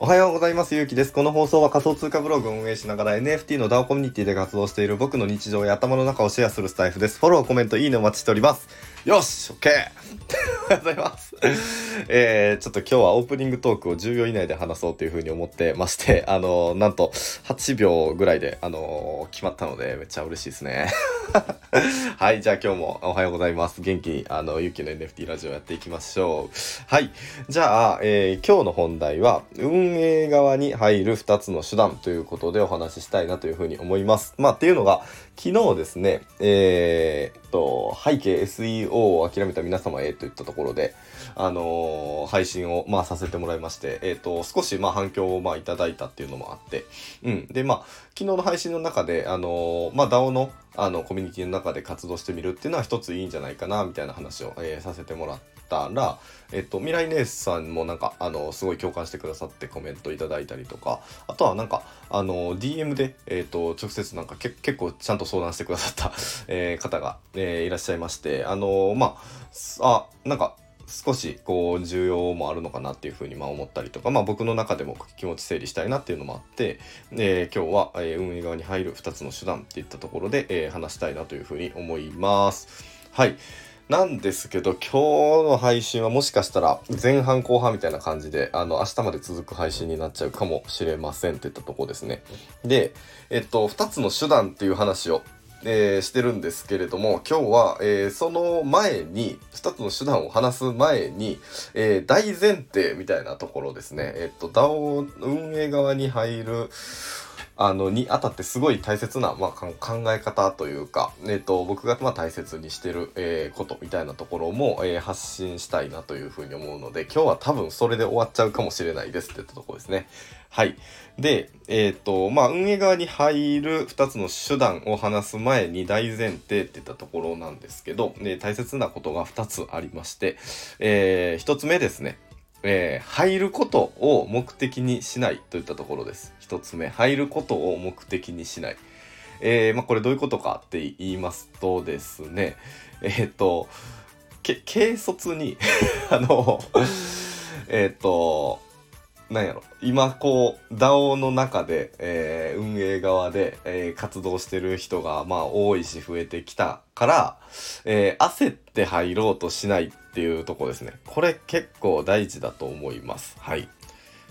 おはようございます。ゆうきです。この放送は仮想通貨ブログを運営しながら NFT の DAO コミュニティで活動している僕の日常や頭の中をシェアするスタイフです。フォロー、コメント、いいねお待ちしております。よし !OK! おはようございます。えー、ちょっと今日はオープニングトークを10秒以内で話そうというふうに思ってまして、あの、なんと8秒ぐらいで、あの、決まったのでめっちゃ嬉しいですね。はい、じゃあ今日もおはようございます。元気に、あの、ゆきの NFT ラジオやっていきましょう。はい、じゃあ、えー、今日の本題は、運営側に入る2つの手段ということでお話ししたいなというふうに思います。まあ、っていうのが、昨日ですね、えー、と、背景 SEO を諦めた皆様へといったところで、あのー、配信を、まあ、させてもらいまして、えっ、ー、と、少し、まあ、反響を、まあ、いただいたっていうのもあって、うん。で、まあ、昨日の配信の中で、あのー、まあ、DAO の、あの、コミュニティの中で活動してみるっていうのは一ついいんじゃないかな、みたいな話を、えー、させてもらってたら、えっと、未来姉さんもなんか、あの、すごい共感してくださってコメントいただいたりとか、あとはなんか、あの、DM で、えっと、直接なんか結構ちゃんと相談してくださった、えー、方が、えー、いらっしゃいまして、あの、まあ、あ、なんか、少しこう重要もあるのかなっていうふうにま思ったりとか、まあ、僕の中でも気持ち整理したいなっていうのもあって、えー、今日は、え、運営側に入る2つの手段っていったところで、えー、話したいなというふうに思います。はい。なんですけど、今日の配信はもしかしたら前半後半みたいな感じで、あの、明日まで続く配信になっちゃうかもしれませんっていったとこですね。で、えっと、2つの手段っていう話を、えー、してるんですけれども、今日は、えー、その前に、2つの手段を話す前に、えー、大前提みたいなところですね。えっと、DAO 運営側に入る、あの、にあたってすごい大切な、まあ、考え方というか、えっ、ー、と、僕がま大切にしてる、えー、ことみたいなところも、えー、発信したいなというふうに思うので、今日は多分それで終わっちゃうかもしれないですって言ったところですね。はい。で、えっ、ー、と、まあ、運営側に入る2つの手段を話す前に大前提って言ったところなんですけど、ね、大切なことが2つありまして、えー、1つ目ですね。えー、入ることを目的にしないといったところです。一つ目、入ることを目的にしない。えー、まあ、これどういうことかって言いますとですね、えっ、と、軽率に あのえっと、なんやろ、今こう、DAO の中で、えー、運営側で、えー、活動してる人が、まあ多いし増えてきたから、えー、焦って入ろうとしないっていうとこですね。これ結構大事だと思います。はい。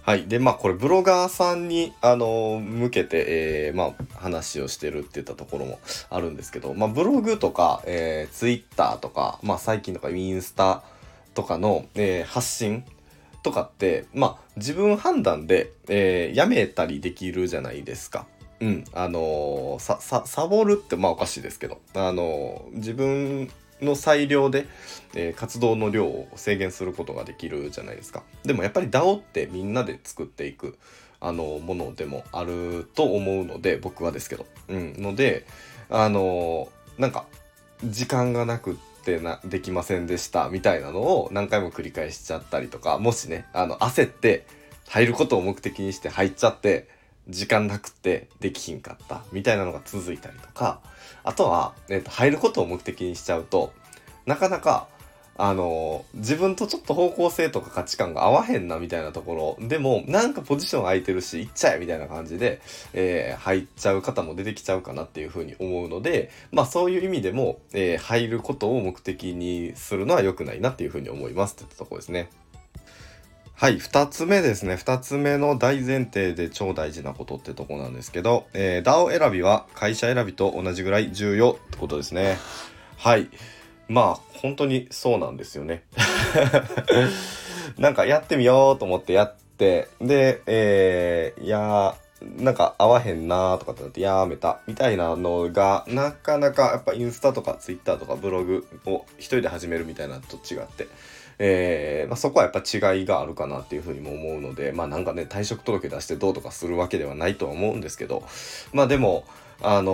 はい。で、まあ、これ、ブロガーさんに、あの向けて、えー、まあ、話をしてるって言ったところもあるんですけど、まあ、ブログとか、えー、ツイッターとか、まあ、最近とか、インスタとかの、えー、発信とかって、まあ、自分判断で、えー、やめたりできるじゃないですか。うん。あのー、さ、さ、サボるってまあおかしいですけど、あのー、自分の裁量で、えー、活動の量を制限することができるじゃないですか。でもやっぱり DAO ってみんなで作っていく、あのものでもあると思うので、僕はですけど。うん。ので、あのなんか、時間がなく、ってなできませんでしたみたいなのを何回も繰り返しちゃったりとかもしねあの焦って入ることを目的にして入っちゃって時間なくてできひんかったみたいなのが続いたりとかあとは、えー、と入ることを目的にしちゃうとなかなかあの自分とちょっと方向性とか価値観が合わへんなみたいなところでもなんかポジション空いてるし行っちゃえみたいな感じで、えー、入っちゃう方も出てきちゃうかなっていうふうに思うのでまあそういう意味でも、え、入ることを目的にするのは良くないなっていうふうに思いますってところですね。はい、2つ目ですね。2つ目の大前提で超大事なことってとこなんですけど、えー、DAO 選びは会社選びと同じぐらい重要ってことですね。はい。まあ本当にそうなんですよね。なんかやってみようと思ってやってで、えー、いやなんか合わへんなーとかってなってやめたみたいなのがなかなかやっぱインスタとかツイッターとかブログを一人で始めるみたいなと違って。えー、まあ、そこはやっぱ違いがあるかなっていうふうにも思うのでまあなんかね退職届出してどうとかするわけではないとは思うんですけどまあでもあの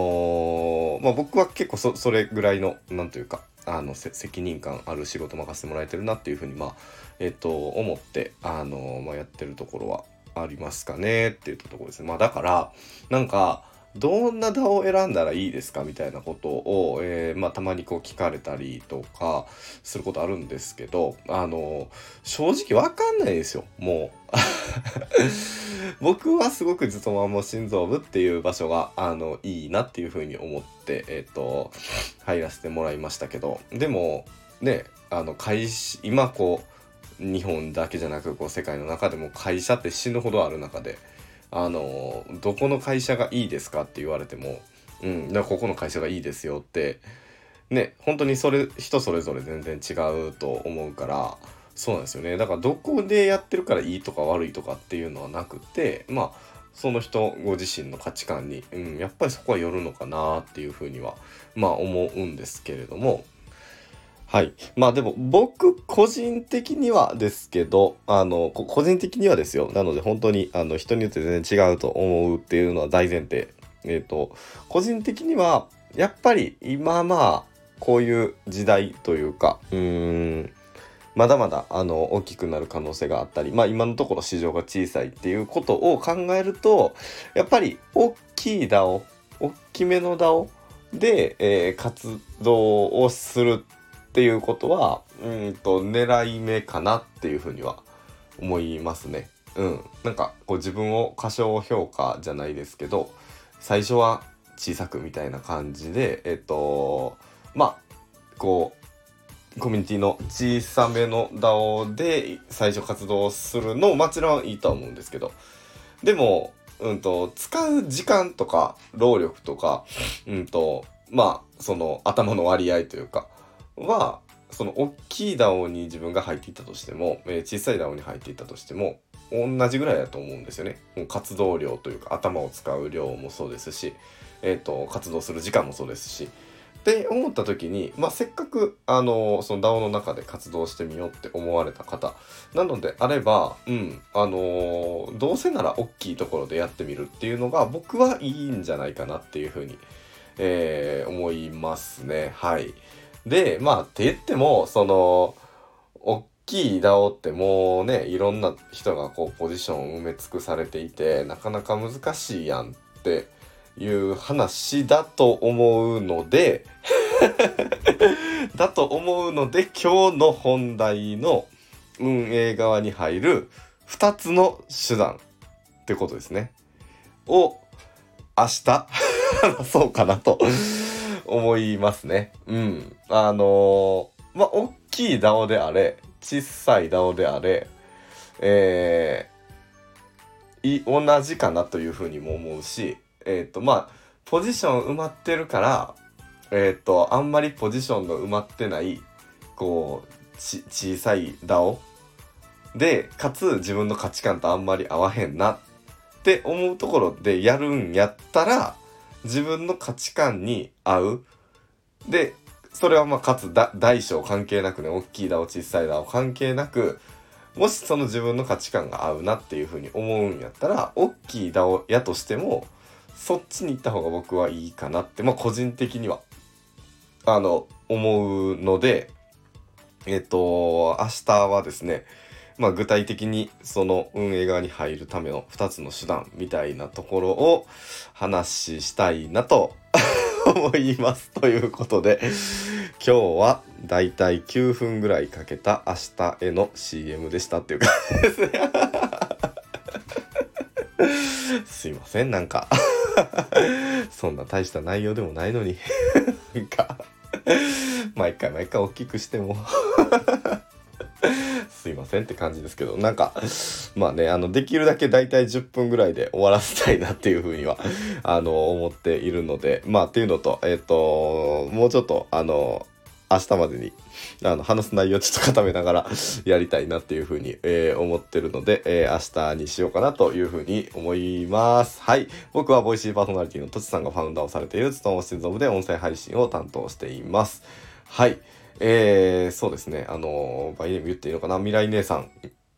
ー、まあ、僕は結構そそれぐらいの何というかあの責任感ある仕事任せてもらえてるなっていうふうにまあえっ、と思ってあのまあ、やってるところはありますかねって言ったところですね。まあだからなんかどんな DAO を選んだらいいですかみたいなことを、えー、まあ、たまにこう聞かれたりとかすることあるんですけど、あの、正直わかんないですよ、もう。僕はすごくずっとマンモ心臓部っていう場所が、あの、いいなっていうふうに思って、えっ、ー、と、入らせてもらいましたけど、でも、ね、あの、会社、今こう、日本だけじゃなくこう世界の中でも会社って死ぬほどある中であのどこの会社がいいですかって言われても、うん、だここの会社がいいですよってね本当にそれ人それぞれ全然違うと思うからそうなんですよね。だからどこでやってるからいいとか悪いとかっていうのはなくてまあその人ご自身の価値観に、うん、やっぱりそこはよるのかなっていうふうにはまあ思うんですけれどもはい。まあでも僕個人的にはですけど、あの、個人的にはですよ。なので本当にあの人によって全然違うと思うっていうのは大前提。えっ、ー、と、個人的にはやっぱり今まあこういう時代というか、うーん、まだまだあの大きくなる可能性があったり、まあ今のところ市場が小さいっていうことを考えると、やっぱり大きい DAO、大きめの DAO で、えー、活動をするっていうことはうんと狙い目かなっていうふうには思いますね。うん、なんかこう自分を過小評価じゃないですけど最初は小さくみたいな感じでえっとまあこうコミュニティの小さめの DAO で最初活動するのももちろんいいと思うんですけどでも、うんと、使う時間とか労力とか、うんと、まあその頭の割合というかはその大きい DAO に自分が入っていったとしても、えー、小さい DAO に入っていったとしても同じぐらいだと思うんですよね。もう活動量というか頭を使う量もそうですし、えーと、活動する時間もそうですし。って思った時に、まあ、せっかく、あのその DAO の中で活動してみようって思われた方なのであれば、うん、あのどうせなら大きいところでやってみるっていうのが僕はいいんじゃないかなっていうふうに、えー、思いますね。はい。で、まあ、って言っても、その、大きい DAO ってもうね、いろんな人がこう、ポジションを埋め尽くされていて、なかなか難しいやんっていう話だと思うので だと思うので、今日の本題の運営側に入る2つの手段ってことですね。を、明日話そうかなと思いますね。うん。あのー、まあ、大きい DAO であれ、小さい DAO であれ、えー、い、同じかなというふうにも思うし、えっ、ー、と、まあ、ポジション埋まってるから、えっ、ー、と、あんまりポジションの埋まってない、こう、ち、小さい DAO で、かつ自分の価値観とあんまり合わへんなって思うところでやるんやったら、自分の価値観に合う。で、それはまあかつ大小関係なくね、大きいだお小さいだお関係なく、もしその自分の価値観が合うなっていうふうに思うんやったら、大きいだおやとしても、そっちに行った方が僕はいいかなって、まあ個人的には、あの、思うので、えっと、明日はですね、まあ、具体的にその運営側に入るための2つの手段みたいなところを話したいなと 思います。ということで、今日はだいたい9分ぐらいかけた明日への CM でしたっていう感じですね。すいません、なんかそんな大した内容でもないのになんか毎回毎回大きくしても すいませんって感じですけど、なんか、まあね、あの、できるだけだいたい10分ぐらいで終わらせたいなっていうふうには、あの、思っているので、まあっていうのと、えっ、と、もうちょっと、あの、明日までに、あの、話す内容ちょっと固めながらやりたいなっていうふうに、えー、思ってるので、えー、明日にしようかなというふうに思います。はい。僕はボイシーパーソナリティのとちさんがファウンダーをされているつともしず部で音声配信を担当しています。はい。えー、そうですね、あの、バイネーム言っていいのかな、未来姉さん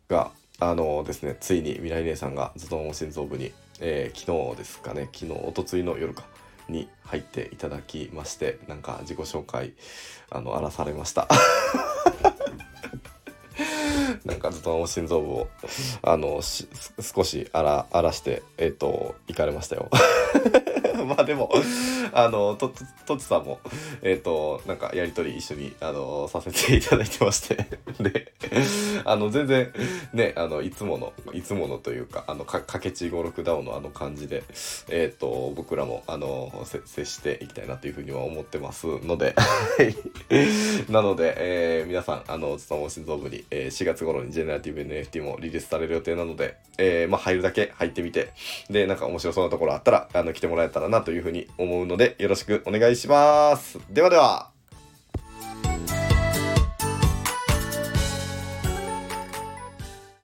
が、あのですね、ついに未来姉さんがズドン心臓部に、えー、昨日ですかね、昨日、おとついの夜か、に入っていただきまして、なんか自己紹介、あの、荒らされました。なんかずっと心臓部をあの少し荒らしてえっ、ー、と行かれましたよ。まあでもあのととちさんもえっ、ー、となんかやり取り一緒にあのさせていただいてまして。であの全然ねあのいつものいつものというかあのかかけちごろくダウンのあの感じでえっ、ー、と僕らもあの接していきたいなというふうには思ってますので。なので、えー、皆さんあのつとも心臓部に、えー、4月頃にジェネラティブ NFT もリリースされる予定なので、えー、まあ入るだけ入ってみてでなんか面白そうなところあったらあの来てもらえたらなというふうに思うのでよろしくお願いします。ではでは。